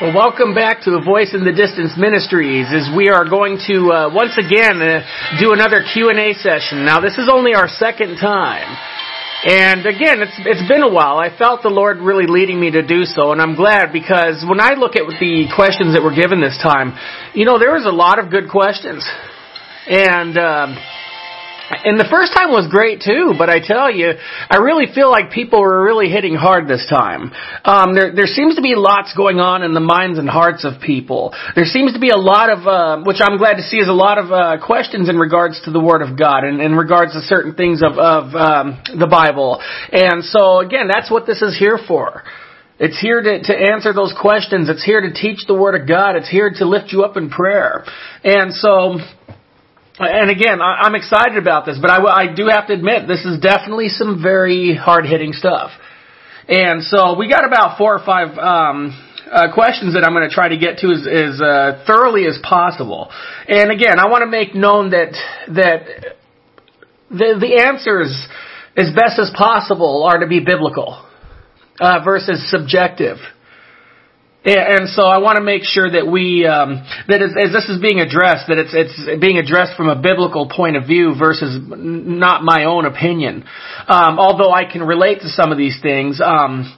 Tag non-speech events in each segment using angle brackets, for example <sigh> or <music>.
Well, welcome back to the Voice in the Distance Ministries as we are going to uh, once again uh, do another Q&A session. Now, this is only our second time. And again, it's, it's been a while. I felt the Lord really leading me to do so, and I'm glad because when I look at the questions that were given this time, you know, there was a lot of good questions. And, um, and the first time was great too, but I tell you, I really feel like people were really hitting hard this time. Um, there, there seems to be lots going on in the minds and hearts of people. There seems to be a lot of, uh, which I'm glad to see, is a lot of uh, questions in regards to the Word of God and in regards to certain things of, of um, the Bible. And so again, that's what this is here for. It's here to, to answer those questions. It's here to teach the Word of God. It's here to lift you up in prayer. And so, and again, I, am excited about this, but I, I do have to admit, this is definitely some very hard-hitting stuff. And so we got about four or five um, uh, questions that I'm going to try to get to as, as uh, thoroughly as possible. And again, I want to make known that that the the answers, as best as possible, are to be biblical uh, versus subjective. And so I want to make sure that we, um, that as, as, this is being addressed, that it's, it's being addressed from a biblical point of view versus not my own opinion. Um, although I can relate to some of these things, um,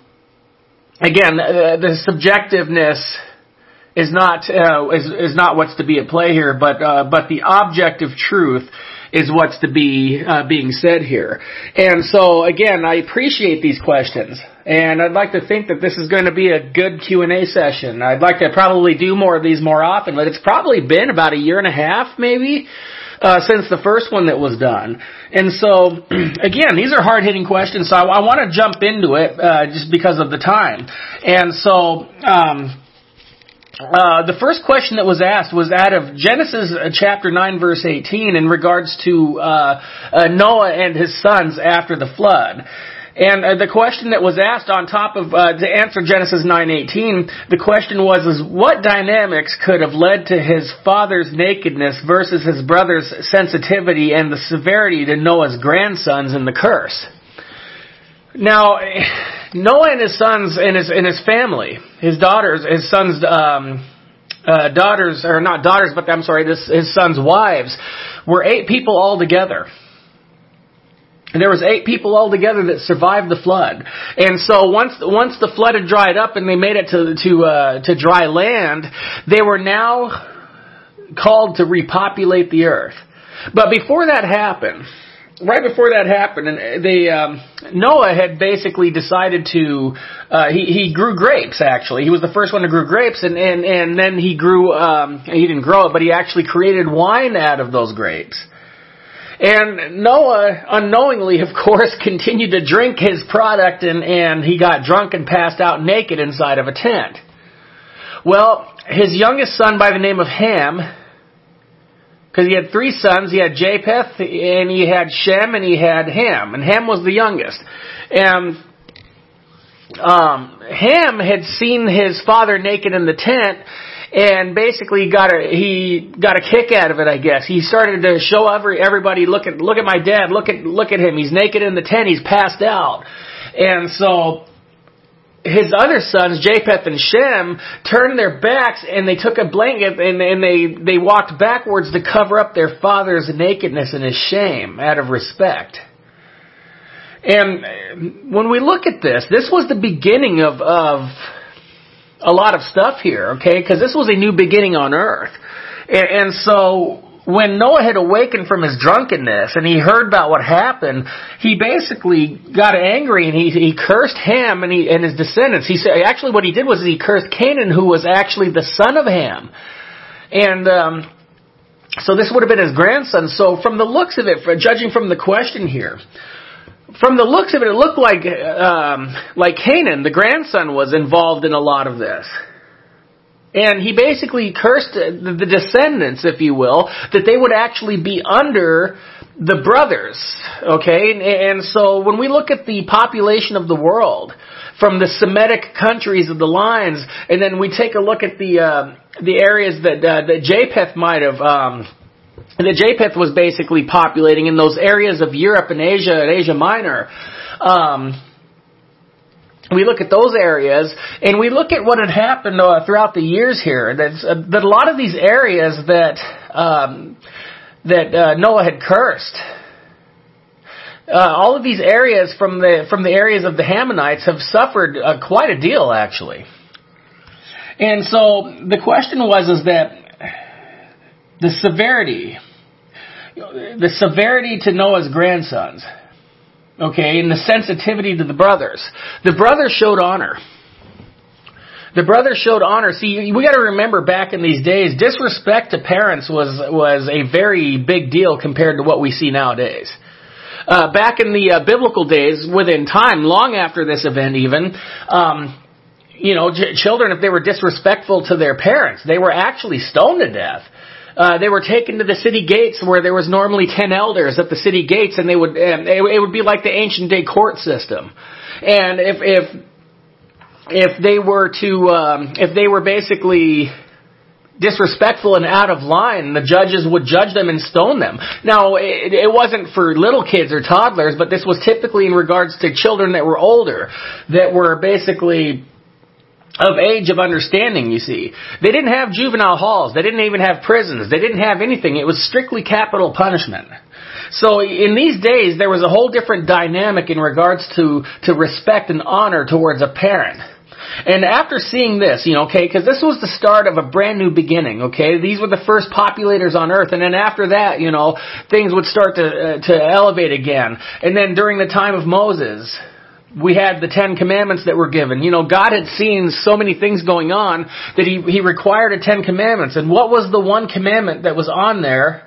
again, uh, the subjectiveness is not uh, is, is not what's to be at play here, but uh, but the objective truth is what's to be uh, being said here. And so again, I appreciate these questions. And I'd like to think that this is going to be a good Q&A session. I'd like to probably do more of these more often, but it's probably been about a year and a half maybe uh, since the first one that was done. And so, <clears throat> again, these are hard hitting questions, so I, I want to jump into it uh, just because of the time. And so, um, uh, the first question that was asked was out of Genesis uh, chapter 9 verse 18 in regards to uh, uh, Noah and his sons after the flood. And uh, the question that was asked on top of to answer Genesis 9:18, the question was is what dynamics could have led to his father's nakedness versus his brother's sensitivity and the severity to Noah's grandsons and the curse. Now, <laughs> Noah and his sons and his and his family, his daughters, his sons um, uh, daughters or not daughters, but I'm sorry, this, his sons' wives were eight people all together. And there was eight people altogether that survived the flood. And so once once the flood had dried up and they made it to to uh, to dry land, they were now called to repopulate the earth. But before that happened, right before that happened, and they um, Noah had basically decided to uh, he he grew grapes. Actually, he was the first one to grow grapes, and and and then he grew um, he didn't grow it, but he actually created wine out of those grapes. And Noah, unknowingly, of course, <laughs> continued to drink his product and, and he got drunk and passed out naked inside of a tent. Well, his youngest son by the name of Ham, because he had three sons, he had Japheth and he had Shem and he had Ham, and Ham was the youngest. And um, Ham had seen his father naked in the tent and basically got a he got a kick out of it. I guess he started to show every everybody look at look at my dad, look at look at him. He's naked in the tent. He's passed out, and so his other sons, Japheth and Shem, turned their backs and they took a blanket and, and they, they walked backwards to cover up their father's nakedness and his shame out of respect. And when we look at this, this was the beginning of, of a lot of stuff here, okay? Because this was a new beginning on earth. And, and so when Noah had awakened from his drunkenness and he heard about what happened, he basically got angry and he, he cursed Ham and, he, and his descendants. He said, actually what he did was he cursed Canaan who was actually the son of Ham. And, um, so this would have been his grandson. So from the looks of it, judging from the question here, from the looks of it, it looked like um, like Canaan, the grandson, was involved in a lot of this. And he basically cursed the descendants, if you will, that they would actually be under the brothers. Okay? And so when we look at the population of the world, from the Semitic countries of the lines, and then we take a look at the uh, the areas that uh, that Japheth might have um, the Japheth was basically populating in those areas of Europe and Asia and Asia Minor. Um, we look at those areas and we look at what had happened uh, throughout the years here. That, uh, that a lot of these areas that um, that uh, Noah had cursed, uh, all of these areas from the from the areas of the Hammonites have suffered uh, quite a deal, actually. And so the question was is that the severity, the severity to Noah's grandsons okay, and the sensitivity to the brothers. The brothers showed honor. The brothers showed honor. See, we got to remember back in these days, disrespect to parents was was a very big deal compared to what we see nowadays. Uh, back in the uh, biblical days, within time, long after this event, even, um, you know, ch- children, if they were disrespectful to their parents, they were actually stoned to death. Uh, they were taken to the city gates where there was normally ten elders at the city gates, and they would um, it, it would be like the ancient day court system. And if if if they were to um, if they were basically disrespectful and out of line, the judges would judge them and stone them. Now, it, it, wasn't for little kids or toddlers, but this was typically in regards to children that were older, that were basically of age of understanding, you see. They didn't have juvenile halls. They didn't even have prisons. They didn't have anything. It was strictly capital punishment. So in these days, there was a whole different dynamic in regards to, to respect and honor towards a parent. And after seeing this, you know, okay, because this was the start of a brand new beginning, okay? These were the first populators on earth, and then after that, you know, things would start to, uh, to elevate again. And then during the time of Moses, we had the Ten Commandments that were given. You know, God had seen so many things going on that He, He required a Ten Commandments. And what was the one commandment that was on there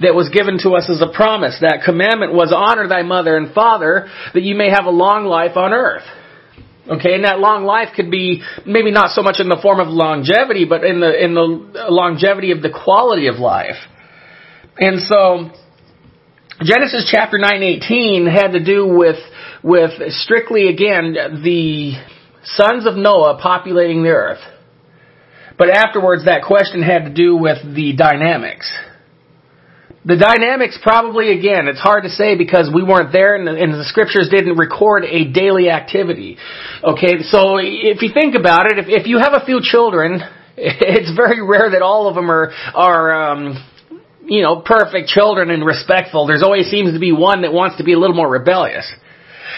that was given to us as a promise? That commandment was honor thy mother and father that you may have a long life on earth. Okay, and that long life could be maybe not so much in the form of longevity, but in the in the longevity of the quality of life. And so Genesis chapter 9:18 had to do with with strictly, again, the sons of Noah populating the earth. But afterwards, that question had to do with the dynamics. The dynamics probably, again, it's hard to say because we weren't there and the, and the, scriptures didn't record a daily activity. Okay, so if you think about it, if, if you have a few children, <laughs> it's very rare that all of them are, are, um, you know, perfect children and respectful. There's always seems to be one that wants to be a little more rebellious.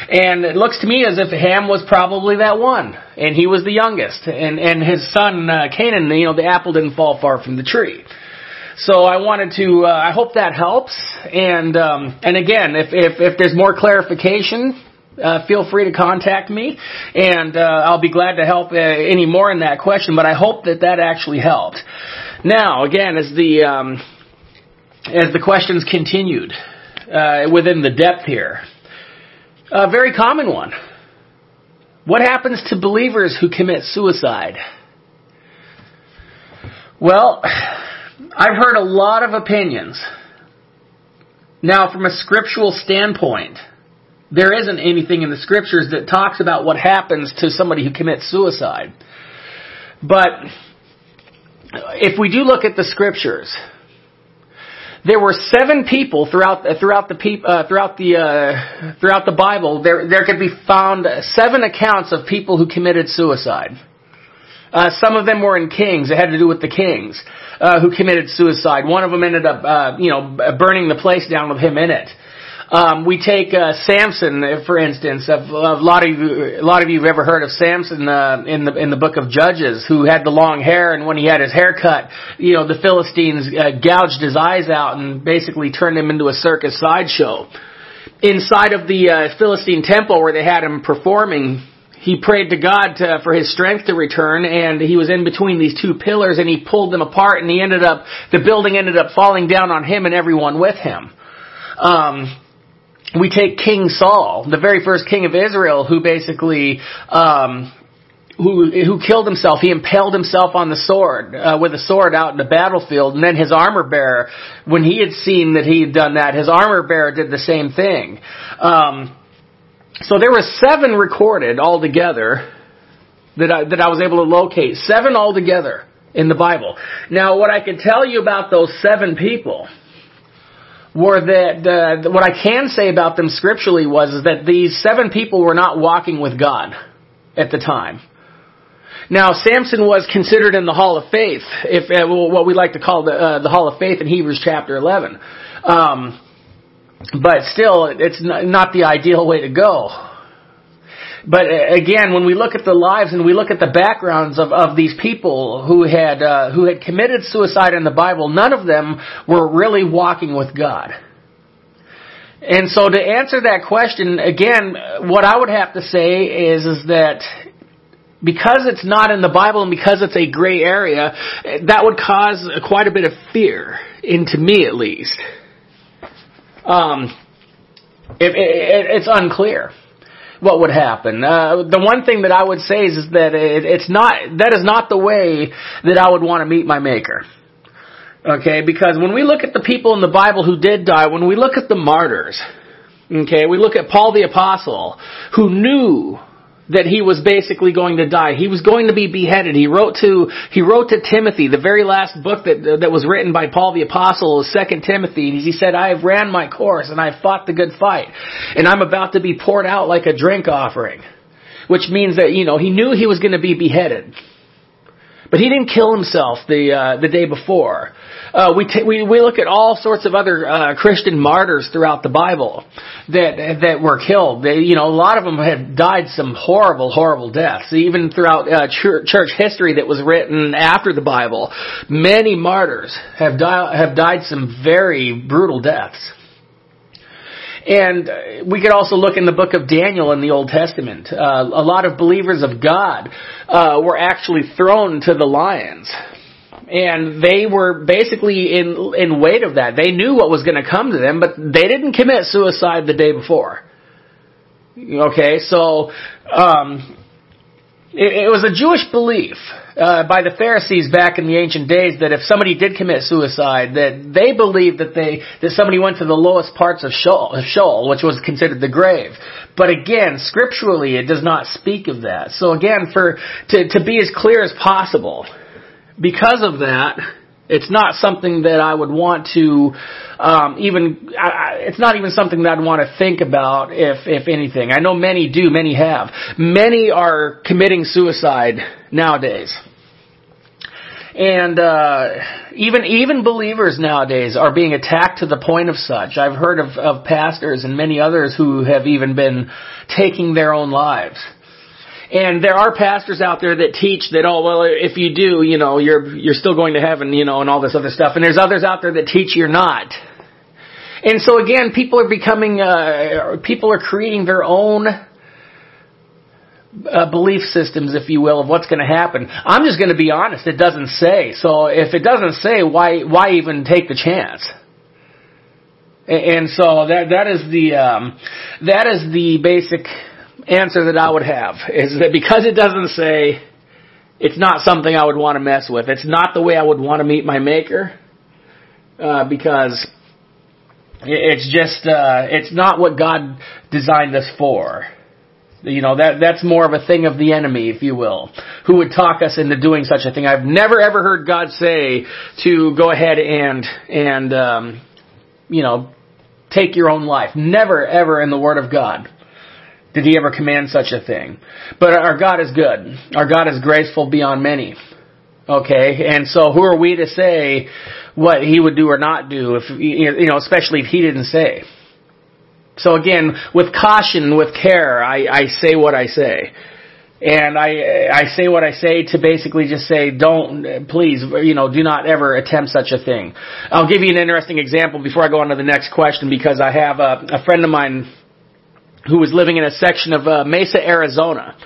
And it looks to me as if Ham was probably that one, and he was the youngest, and and his son uh, Canaan, you know, the apple didn't fall far from the tree. So I wanted to. Uh, I hope that helps. And um, and again, if if if there's more clarification, uh, feel free to contact me, and uh, I'll be glad to help uh, any more in that question. But I hope that that actually helped. Now, again, as the um, as the questions continued uh, within the depth here, a very common one. What happens to believers who commit suicide? Well, I've heard a lot of opinions. Now, from a scriptural standpoint, there isn't anything in the scriptures that talks about what happens to somebody who commits suicide. But if we do look at the scriptures, there were seven people throughout throughout the uh, throughout the uh, throughout the Bible. There there could be found seven accounts of people who committed suicide. Uh, some of them were in Kings. It had to do with the kings uh, who committed suicide. One of them ended up, uh, you know, burning the place down with him in it. Um, we take uh, Samson, for instance. A, a lot of you, a lot of you have ever heard of Samson uh, in the in the book of Judges, who had the long hair, and when he had his hair cut, you know, the Philistines uh, gouged his eyes out and basically turned him into a circus sideshow. Inside of the uh, Philistine temple where they had him performing, he prayed to God to, for his strength to return, and he was in between these two pillars, and he pulled them apart, and he ended up, the building ended up falling down on him and everyone with him. Um, we take King Saul, the very first king of Israel, who basically um, who who killed himself. He impaled himself on the sword uh, with a sword out in the battlefield, and then his armor bearer, when he had seen that he had done that, his armor bearer did the same thing. Um, so there were seven recorded altogether that I, that I was able to locate. Seven altogether in the Bible. Now, what I can tell you about those seven people were that uh, what I can say about them scripturally was that these seven people were not walking with God. at the time. Now, Samson was considered in the Hall of Faith, if uh, what we like to call the uh, the Hall of Faith in Hebrews chapter 11. Um, but still, it's not the ideal way to go. But uh, again, when we look at the lives and we look at the backgrounds of, of these people who had uh, who had committed suicide in the Bible, none of them were really walking with God. And so to answer that question, again, what I would have to say is, is that because it's not in the Bible and because it's a gray area, that would cause quite a bit of fear, into me at least. Um, it, it, it's unclear what would happen. Uh, the one thing that I would say is, is that it, it's not that is not the way that I would want to meet my Maker. Okay, because when we look at the people in the Bible who did die, when we look at the martyrs, okay, we look at Paul the Apostle, who knew that he was basically going to die. He was going to be beheaded. He wrote to he wrote to Timothy, the very last book that that was written by Paul the apostle, is Second Timothy. And he said, "I have ran my course and I have fought the good fight, and I'm about to be poured out like a drink offering." Which means that you know he knew he was going to be beheaded. But he didn't kill himself the uh, the day before. Uh, we, t- we we look at all sorts of other uh, Christian martyrs throughout the Bible that that were killed. They, you know, a lot of them had died some horrible, horrible deaths. Even throughout uh, church, church history that was written after the Bible, many martyrs have died have died some very brutal deaths. And we could also look in the book of Daniel in the Old Testament. Uh, a lot of believers of God uh, were actually thrown to the lions and they were basically in in wait of that. They knew what was going to come to them, but they didn't commit suicide the day before. Okay, so um, it, it was a Jewish belief uh, by the Pharisees back in the ancient days that if somebody did commit suicide, that they believed that they that somebody went to the lowest parts of Sheol, Sheol, which was considered the grave. But again, scripturally, it does not speak of that. So again, for to to be as clear as possible, because of that, it's not something that I would want to um, even. I, it's not even something that I'd want to think about, if if anything. I know many do, many have. Many are committing suicide nowadays. And uh, even even believers nowadays are being attacked to the point of such. I've heard of, of pastors and many others who have even been taking their own lives. And there are pastors out there that teach that, oh, well, if you do, you know, you're, you're still going to heaven, you know, and all this other stuff. And there's others out there that teach you're not. And so again, people are becoming, uh, people are creating their own uh, belief systems, if you will, of what's going to happen. I'm just going to be honest. It doesn't say. So if it doesn't say, why why even take the chance? And so that that is the um, that is the basic answer that I would have is that because it doesn't say, it's not something I would want to mess with. It's not the way I would want to meet my maker, uh, because it's just uh, it's not what God designed us for. You know that that's more of a thing of the enemy, if you will, who would talk us into doing such a thing. I've never ever heard God say to go ahead and and um, you know take your own life. Never ever in the Word of God did he ever command such a thing? But our God is good. Our God is graceful beyond many. Okay, and so who are we to say what he would do or not do if you know, especially if he didn't say? So again, with caution, with care, I, I say what I say. And I, I say what I say to basically just say, don't, please, you know, do not ever attempt such a thing. I'll give you an interesting example before I go on to the next question because I have a, a friend of mine who was living in a section of uh, Mesa, Arizona.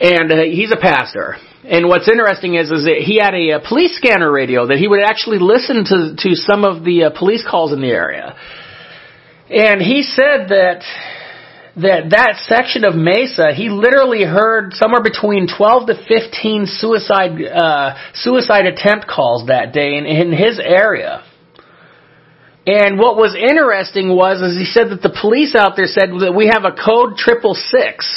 And uh, he's a pastor. And what's interesting is, is that he had a, a, police scanner radio that he would actually listen to, to some of the uh, police calls in the area. And he said that that that section of Mesa, he literally heard somewhere between 12 to 15 suicide uh, suicide attempt calls that day in, in his area. And what was interesting was, is he said that the police out there said that we have a code triple six,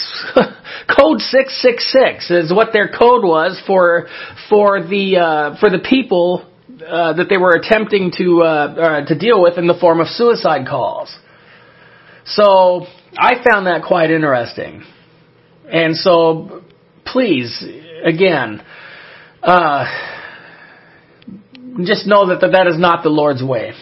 <laughs> code six six six is what their code was for for the uh, for the people uh, that they were attempting to uh, uh, to deal with in the form of suicide calls. So I found that quite interesting, and so please, again, uh, just know that that is not the Lord's way.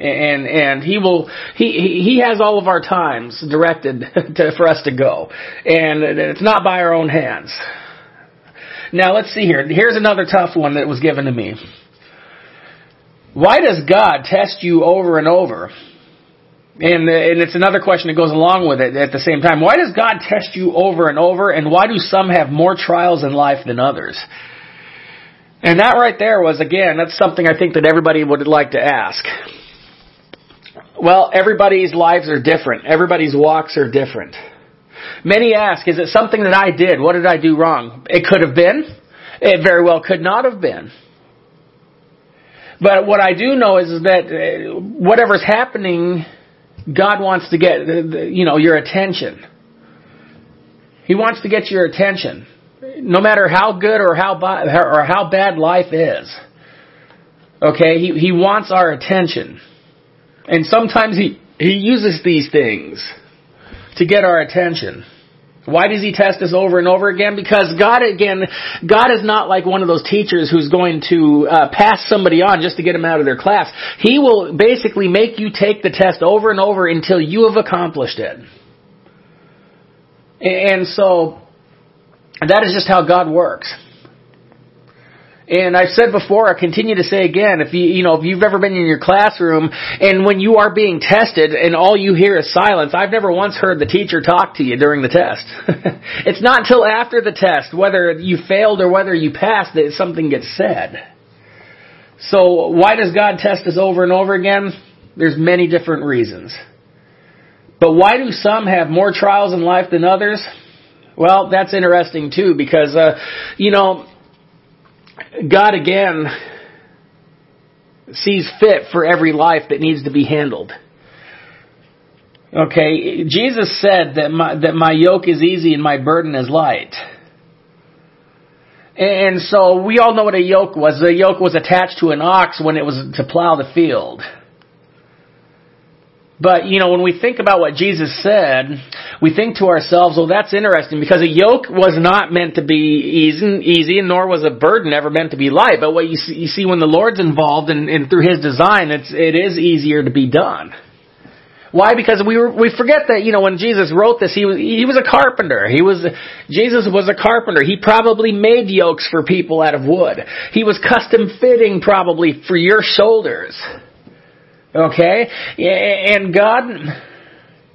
And and he will he he has all of our times directed <laughs> to, for us to go, and it's not by our own hands. Now let's see here. Here's another tough one that was given to me. Why does God test you over and over? And and it's another question that goes along with it at the same time. Why does God test you over and over, and why do some have more trials in life than others? And that right there was, again, that's something I think that everybody would like to ask. Well, everybody's lives are different. Everybody's walks are different. Many ask, is it something that I did? What did I do wrong? It could have been. It very well could not have been. But what I do know is that uh, whatever's happening, God wants to get, you know, your attention. He wants to get your attention no matter how good or how or how bad life is. Okay, he he wants our attention, and sometimes he he uses these things to get our attention. Why does he test us over and over again? Because God, again, God is not like one of those teachers who's going to uh, pass somebody on just to get them out of their class. He will basically make you take the test over and over until you have accomplished it. And so, that is just how God works. And I've said before, I continue to say again, if you, you know, if you've ever been in your classroom and when you are being tested and all you hear is silence, I've never once heard the teacher talk to you during the test. <laughs> it's not until after the test, whether you failed or whether you passed, that something gets said. So why does God test us over and over again? There's many different reasons. But why do some have more trials in life than others? Well, that's interesting too because, uh, you know, God again sees fit for every life that needs to be handled. Okay, Jesus said that my, that my yoke is easy and my burden is light. And so we all know what a yoke was. A yoke was attached to an ox when it was to plow the field. But, you know, when we think about what Jesus said, we think to ourselves, well, that's interesting because a yoke was not meant to be easy, easy nor was a burden ever meant to be light. But what you see, you see when the Lord's involved and, and through His design, it's, it is easier to be done. Why? Because we we forget that, you know, when Jesus wrote this, he was, he was a carpenter. He was, Jesus was a carpenter. He probably made yokes for people out of wood. He was custom fitting probably for your shoulders. Okay? And God,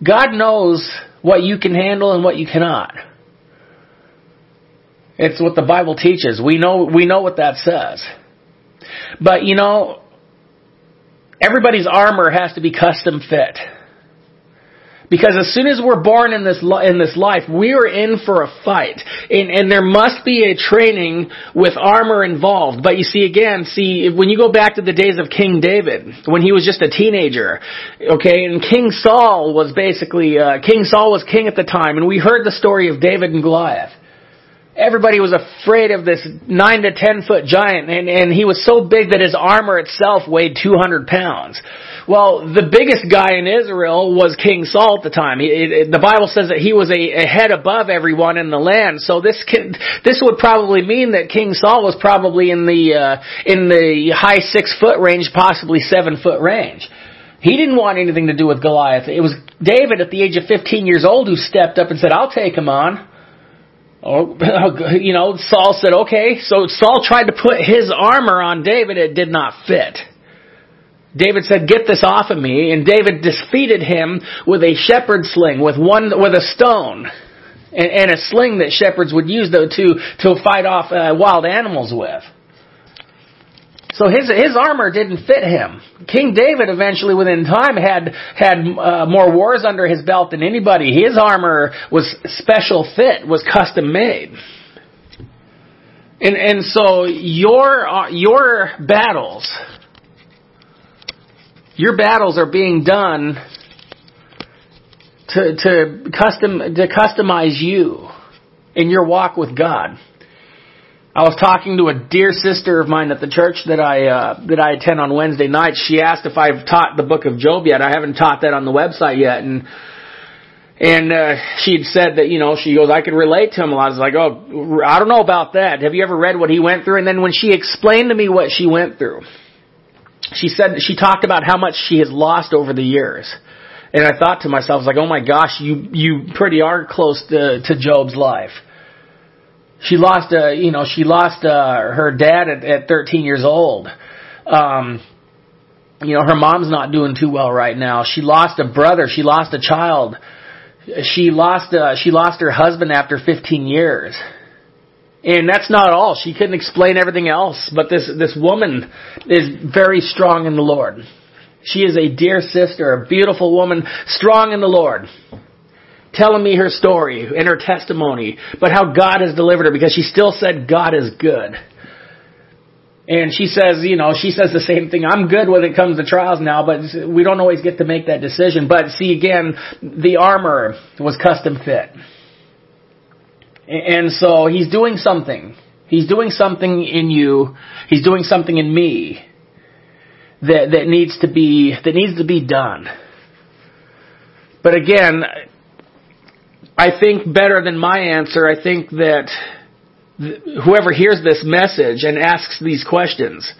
God knows what you can handle and what you cannot. It's what the Bible teaches. We know, we know what that says. But you know, everybody's armor has to be custom fit. Because as soon as we're born in this in this life, we are in for a fight, and, and there must be a training with armor involved. But you see, again, see when you go back to the days of King David, when he was just a teenager, okay, and King Saul was basically uh, King Saul was king at the time, and we heard the story of David and Goliath. Everybody was afraid of this nine to ten foot giant, and, and he was so big that his armor itself weighed 200 pounds. Well, the biggest guy in Israel was King Saul at the time. He, it, the Bible says that he was a, a head above everyone in the land. So this can, this would probably mean that King Saul was probably in the uh, in the high six foot range, possibly seven foot range. He didn't want anything to do with Goliath. It was David at the age of 15 years old who stepped up and said, "I'll take him on." Oh, <laughs> you know, Saul said, okay. So Saul tried to put his armor on David. It did not fit. David said, get this off of me. And David defeated him with a shepherd sling, with one, with a stone. And, and a sling that shepherds would use though to, to fight off uh, wild animals with. So his his armor didn't fit him. King David eventually, within time, had had uh, more wars under his belt than anybody. His armor was special fit, was custom made. And and so your uh, your battles your battles are being done to, to custom, to customize you in your walk with God. I was talking to a dear sister of mine at the church that I uh, that I attend on Wednesday nights. She asked if I've taught the book of Job yet. I haven't taught that on the website yet, and And uh, she'd said that, you know, she goes, I could relate to him a lot. I was like, oh, I don't know about that. Have you ever read what he went through? And then when she explained to me what she went through, she said she talked about how much she has lost over the years. And I thought to myself, I was like, oh my gosh, you you pretty are close to to Job's life. She lost, uh, you know, she lost uh, her dad at, at 13 years old. Um, you know, her mom's not doing too well right now. She lost a brother. She lost a child. She lost, uh, she lost her husband after 15 years. And that's not all. She couldn't explain everything else, but this, this woman is very strong in the Lord. She is a dear sister, a beautiful woman, strong in the Lord. Telling me her story and her testimony, but how God has delivered her because she still said God is good. And she says, you know, she says the same thing. I'm good when it comes to trials now, but we don't always get to make that decision. But see again, the armor was custom fit. And so he's doing something. He's doing something in you. He's doing something in me that, that needs to be, that needs to be done. But again, I think better than my answer, I think that whoever hears this message and asks these questions,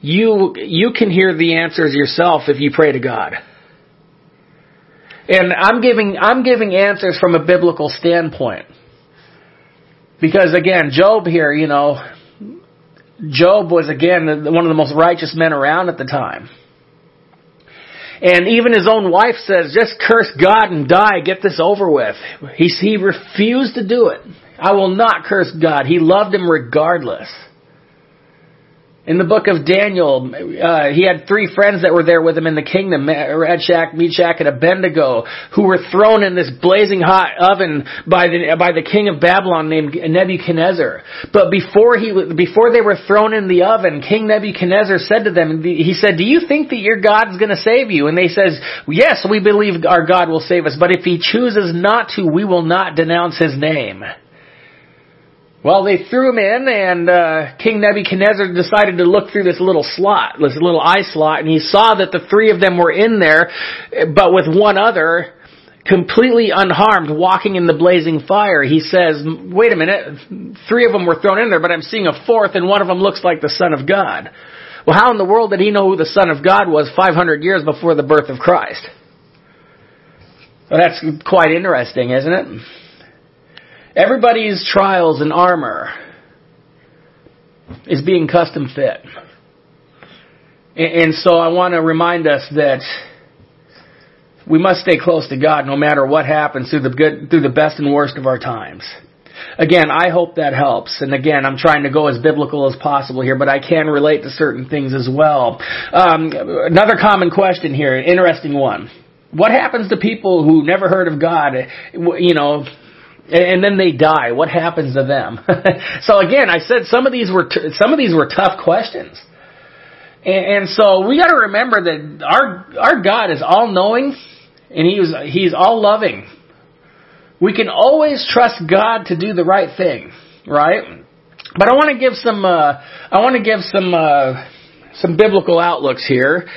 you, you can hear the answers yourself if you pray to God. And I'm giving, I'm giving answers from a biblical standpoint. Because again, Job here, you know, Job was again one of the most righteous men around at the time. And even his own wife says, just curse God and die, get this over with. He, he refused to do it. I will not curse God. He loved him regardless. In the book of Daniel, uh, he had three friends that were there with him in the kingdom, Shadrach, Meshach, and Abednego, who were thrown in this blazing hot oven by the, by the king of Babylon named Nebuchadnezzar. But before he, before they were thrown in the oven, King Nebuchadnezzar said to them, he said, do you think that your God is going to save you? And they says, yes, we believe our God will save us, but if he chooses not to, we will not denounce his name. Well, they threw him in, and uh, King Nebuchadnezzar decided to look through this little slot, this little eye slot, and he saw that the three of them were in there, but with one other, completely unharmed, walking in the blazing fire. He says, wait a minute, three of them were thrown in there, but I'm seeing a fourth, and one of them looks like the Son of God. Well, how in the world did he know who the Son of God was 500 years before the birth of Christ? Well, that's quite interesting, isn't it? Everybody's trials and armor is being custom fit. And so I want to remind us that we must stay close to God no matter what happens through the good, through the best and worst of our times. Again, I hope that helps. And again, I'm trying to go as biblical as possible here, but I can relate to certain things as well. Um, another common question here, interesting one. What happens to people who never heard of God? You know, and then they die. What happens to them? <laughs> so again, I said some of these were t- some of these were tough questions, and, and so we got to remember that our our God is all knowing, and He's He's all loving. We can always trust God to do the right thing, right? But I want to give some uh, I want to give some uh, some biblical outlooks here.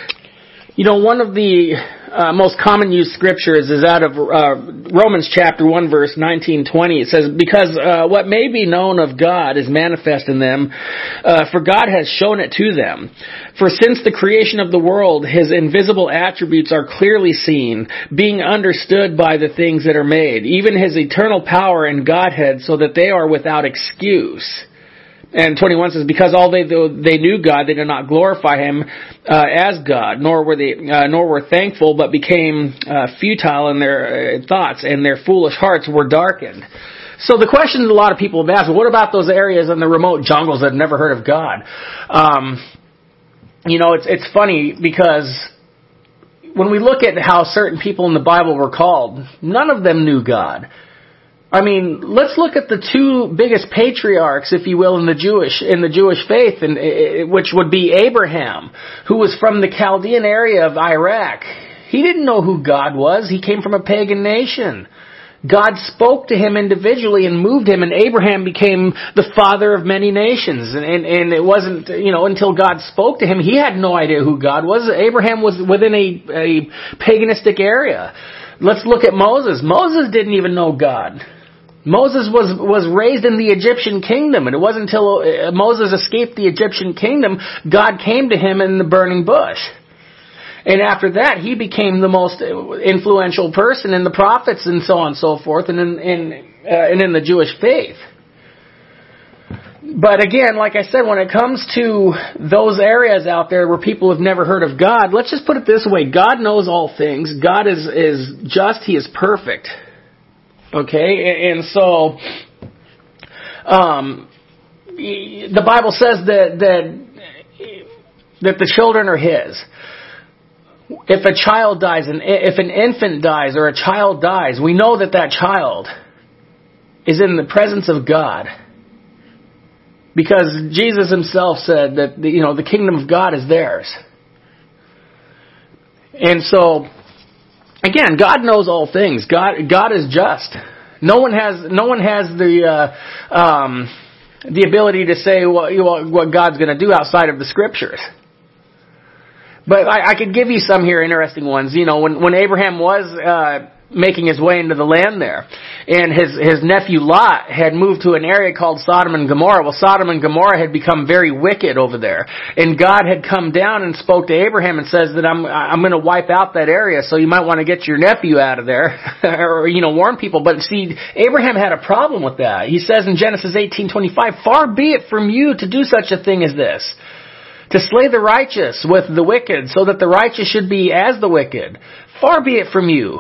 You know, one of the uh, most common used scriptures is out of uh, Romans chapter 1 verse 19, 20. It says, because uh, what may be known of God is manifest in them, uh, for God has shown it to them. For since the creation of the world, his invisible attributes are clearly seen, being understood by the things that are made, even his eternal power and Godhead, so that they are without excuse. And 21 says, because all they, though they knew God, they did not glorify Him uh, as God, nor were they, uh, nor were thankful, but became uh, futile in their uh, thoughts, and their foolish hearts were darkened. So the question that a lot of people have asked, what about those areas in the remote jungles that have never heard of God? Um, you know, it's it's funny because when we look at how certain people in the Bible were called, none of them knew God. I mean, let's look at the two biggest patriarchs, if you will, in the Jewish in the Jewish faith, and eh, eh, which would be Abraham, who was from the Chaldean area of Iraq. He didn't know who God was. He came from a pagan nation. God spoke to him individually and moved him, and Abraham became the father of many nations. And, and, and it wasn't, you know, until God spoke to him, he had no idea who God was. Abraham was within a, a paganistic area. Let's look at Moses. Moses didn't even know God. Moses was, was raised in the Egyptian kingdom, and it wasn't until uh, Moses escaped the Egyptian kingdom, God came to him in the burning bush. And after that, he became the most influential person in the prophets and so on and so forth, and in, in uh, and in the Jewish faith. But again, like I said, when it comes to those areas out there where people have never heard of God, let's just put it this way: God knows all things. God is is just. He is perfect. Okay, and so um, the Bible says that that that the children are His. If a child dies, and if an infant dies or a child dies, we know that that child is in the presence of God. Because Jesus himself said that you know the kingdom of God is theirs. And so again, God knows all things. God God is just. No one has no one has the uh, um, the ability to say what what God's going to do outside of the scriptures. But I, I could give you some here interesting ones. You know, when when Abraham was uh, making his way into the land there. And his, his nephew Lot had moved to an area called Sodom and Gomorrah. Well, Sodom and Gomorrah had become very wicked over there. And God had come down and spoke to Abraham and says that I'm, I'm gonna wipe out that area, so you might want to get your nephew out of there. <laughs> or, you know, warn people. But see, Abraham had a problem with that. He says in Genesis 18:25, far be it from you to do such a thing as this to slay the righteous with the wicked, so that the righteous should be as the wicked. Far be it from you.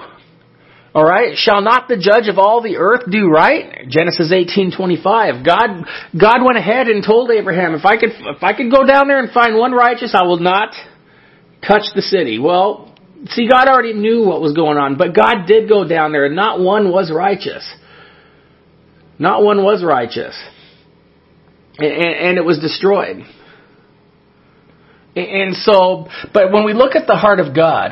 All right, shall not the judge of all the earth do right? Genesis 18:25. God God went ahead and told Abraham, if I could if I could go down there and find one righteous, I will not touch the city. Well, see God already knew what was going on, but God did go down there and not one was righteous. Not one was righteous. And, and it was destroyed. And so, but when we look at the heart of God,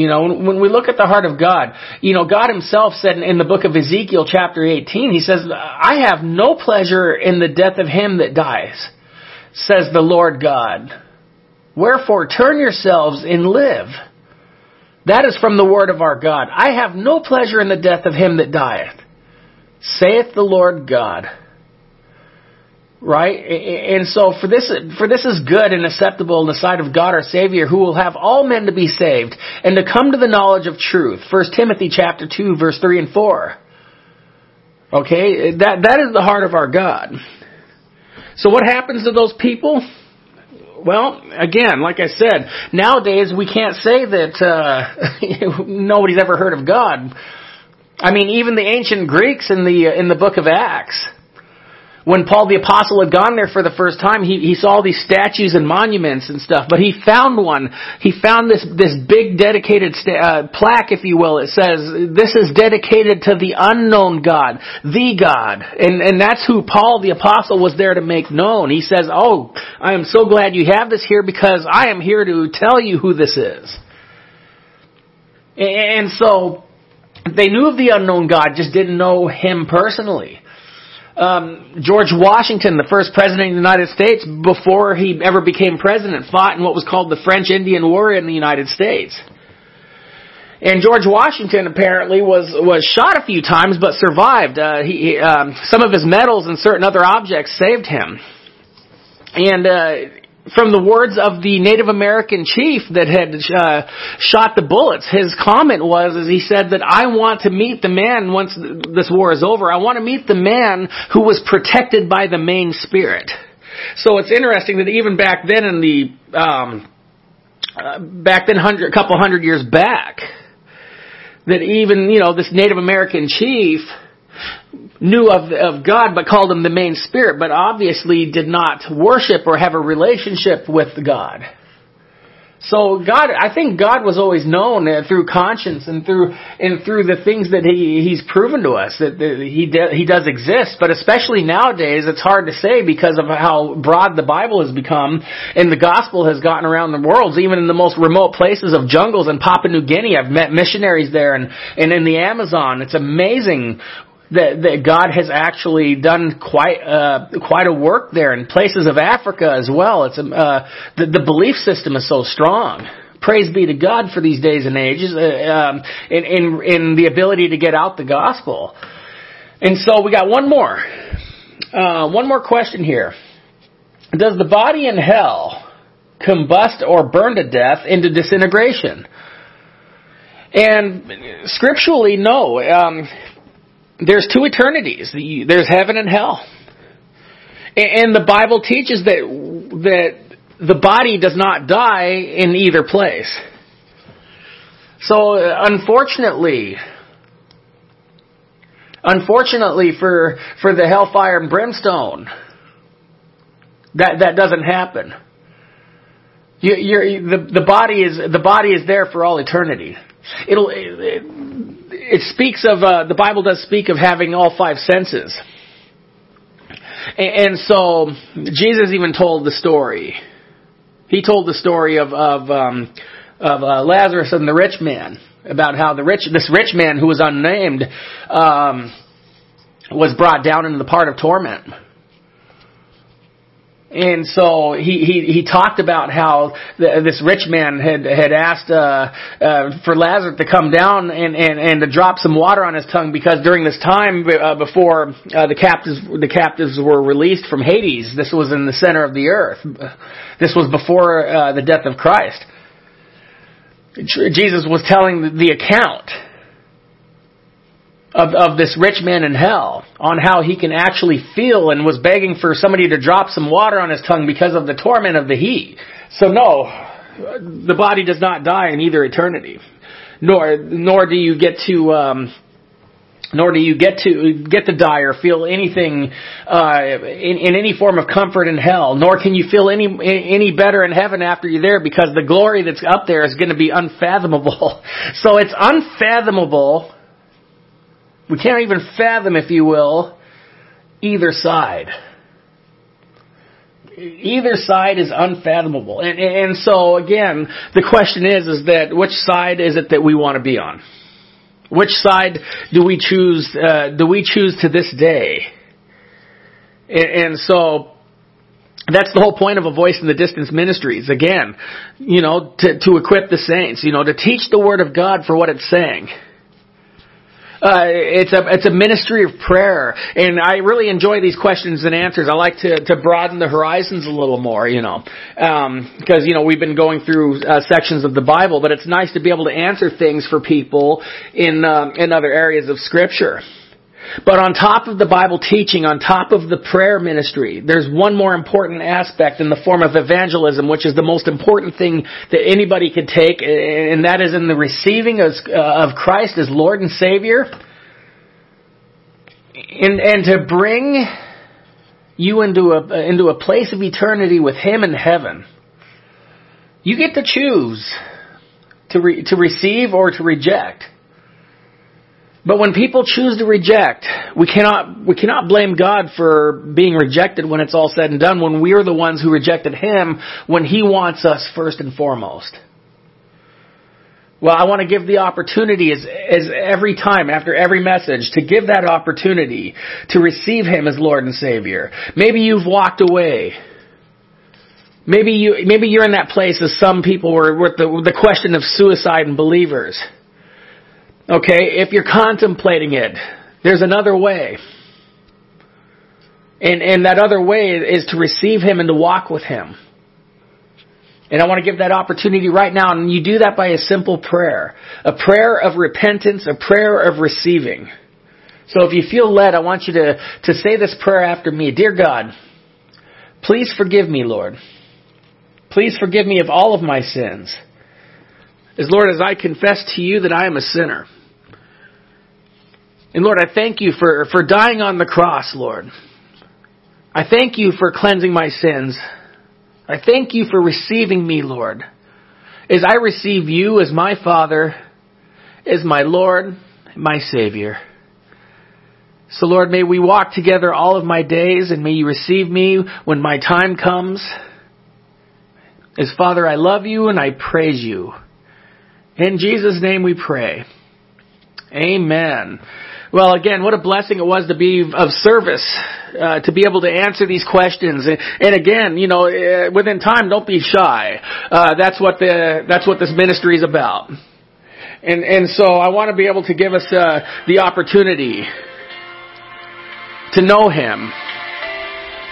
you know, when we look at the heart of God, you know, God himself said in the book of Ezekiel chapter 18, he says, I have no pleasure in the death of him that dies, says the Lord God. Wherefore turn yourselves and live. That is from the word of our God. I have no pleasure in the death of him that dieth, saith the Lord God right? And so for this, for this is good and acceptable in the sight of God our Savior, who will have all men to be saved and to come to the knowledge of truth. 1 Timothy chapter 2 verse 3 and 4. Okay, that, that is the heart of our God. So what happens to those people? Well, again, like I said, nowadays we can't say that uh, <laughs> nobody's ever heard of God. I mean, even the ancient Greeks in the in the book of Acts, when Paul the Apostle had gone there for the first time, he, he saw these statues and monuments and stuff, but he found one. He found this, this big dedicated sta- uh, plaque, if you will. It says, this is dedicated to the unknown God, the God. And, and that's who Paul the Apostle was there to make known. He says, oh, I am so glad you have this here because I am here to tell you who this is. And so, they knew of the unknown God, just didn't know Him personally um, George Washington, the first president of the United States, before he ever became president, fought in what was called the French Indian War in the United States. And George Washington apparently was was shot a few times, but survived. Uh, he, um, some of his medals and certain other objects saved him. And uh, from the words of the Native American chief that had uh, shot the bullets, his comment was, as he said that I want to meet the man once this war is over. I want to meet the man who was protected by the main spirit. So it's interesting that even back then in the um, uh, back then, hundred, couple hundred years back, that even you know this Native American chief knew of, of God but called him the main spirit, but obviously did not worship or have a relationship with God. So God, I think God was always known uh, through conscience and through and through the things that He He's proven to us that, that He de, He does exist. But especially nowadays, it's hard to say because of how broad the Bible has become and the gospel has gotten around the world. Even in the most remote places of jungles in Papua New Guinea, I've met missionaries there, and and in the Amazon, it's amazing that, that God has actually done quite uh, quite a work there in places of Africa as well. It's uh, the, the belief system is so strong. praise be to God for these days and ages, uh, um, in, in, in the ability to get out the gospel. And so we got one more. Uh, one more question here. Does the body in hell combust or burn to death into disintegration? And scripturally, no. Um, there's two eternities. There's heaven and hell. And the Bible teaches that that the body does not die in either place. So uh, unfortunately, unfortunately for for the hellfire and brimstone, that that doesn't happen. You, the the body is the body is there for all eternity. It'll it, it speaks of uh, the Bible does speak of having all five senses, and, and so Jesus even told the story. He told the story of of um, of uh, Lazarus and the rich man about how the rich this rich man who was unnamed um, was brought down into the part of torment and so he, he, he talked about how this rich man had, had asked, uh, uh, for Lazarus to come down and, and, and to drop some water on his tongue because during this time, uh, before, uh, the captives, the captives were released from Hades, this was in the center of the earth. This was before, uh, the death of Christ. Jesus was telling the account of, of this rich man in hell on how he can actually feel and was begging for somebody to drop some water on his tongue because of the torment of the heat. So no, the body does not die in either eternity, nor nor do you get to. Um, nor do you get to get to die or feel anything uh, in, in any form of comfort in hell. Nor can you feel any any better in heaven after you're there because the glory that's up there is going to be unfathomable. <laughs> So it's unfathomable we can't even fathom, if you will, either side. Either side is unfathomable. And, and so again, the question is, is that which side is it that we want to be on? Which side do we choose, uh, do we choose to this day? And, and so, that's the whole point of a voice in the distance ministries. Again, you know, to, to equip the saints, you know, to teach the word of God for what it's saying. Uh, it's a it's a ministry of prayer, and I really enjoy these questions and answers. I like to to broaden the horizons a little more, you know, because um, you know we've been going through uh, sections of the Bible, but it's nice to be able to answer things for people in uh, in other areas of Scripture. But on top of the Bible teaching, on top of the prayer ministry, there's one more important aspect in the form of evangelism, which is the most important thing that anybody could take, and that is in the receiving of, uh, Christ as Lord and Savior, and, and to bring you into a, into a place of eternity with Him in heaven. You get to choose to, re, to receive or to reject. But when people choose to reject, we cannot, we cannot blame God for being rejected when it's all said and done, when we're the ones who rejected Him when He wants us first and foremost. Well, I want to give the opportunity as, as every time, after every message, to give that opportunity to receive Him as Lord and Savior. Maybe you've walked away. Maybe you, maybe you're in that place as some people were with the, with the question of suicide and believers. Okay, if you're contemplating it, there's another way. And, and that other way is to receive Him and to walk with Him. And I want to give that opportunity right now, and you do that by a simple prayer. A prayer of repentance, a prayer of receiving. So if you feel led, I want you to, to say this prayer after me. Dear God, please forgive me, Lord. Please forgive me of all of my sins. As Lord, as I confess to you that I am a sinner. And Lord, I thank you for, for dying on the cross, Lord. I thank you for cleansing my sins. I thank you for receiving me, Lord. As I receive you as my Father, as my Lord, my Savior. So Lord, may we walk together all of my days and may you receive me when my time comes. As Father, I love you and I praise you. In Jesus' name we pray. Amen. Well, again, what a blessing it was to be of service, uh, to be able to answer these questions. And, again, you know, uh, within time, don't be shy. Uh, that's what the that's what this ministry is about. And and so I want to be able to give us uh, the opportunity to know Him.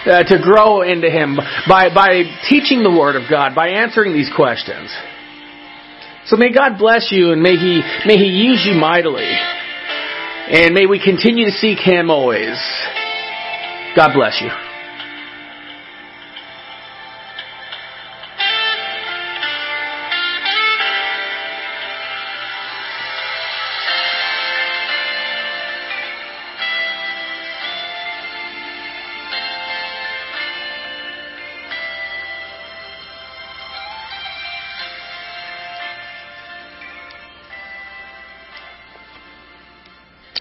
Uh, to grow into Him by, by teaching the Word of God, by answering these questions. So may God bless you and may He, may He use you mightily. And may we continue to seek Him always. God bless you.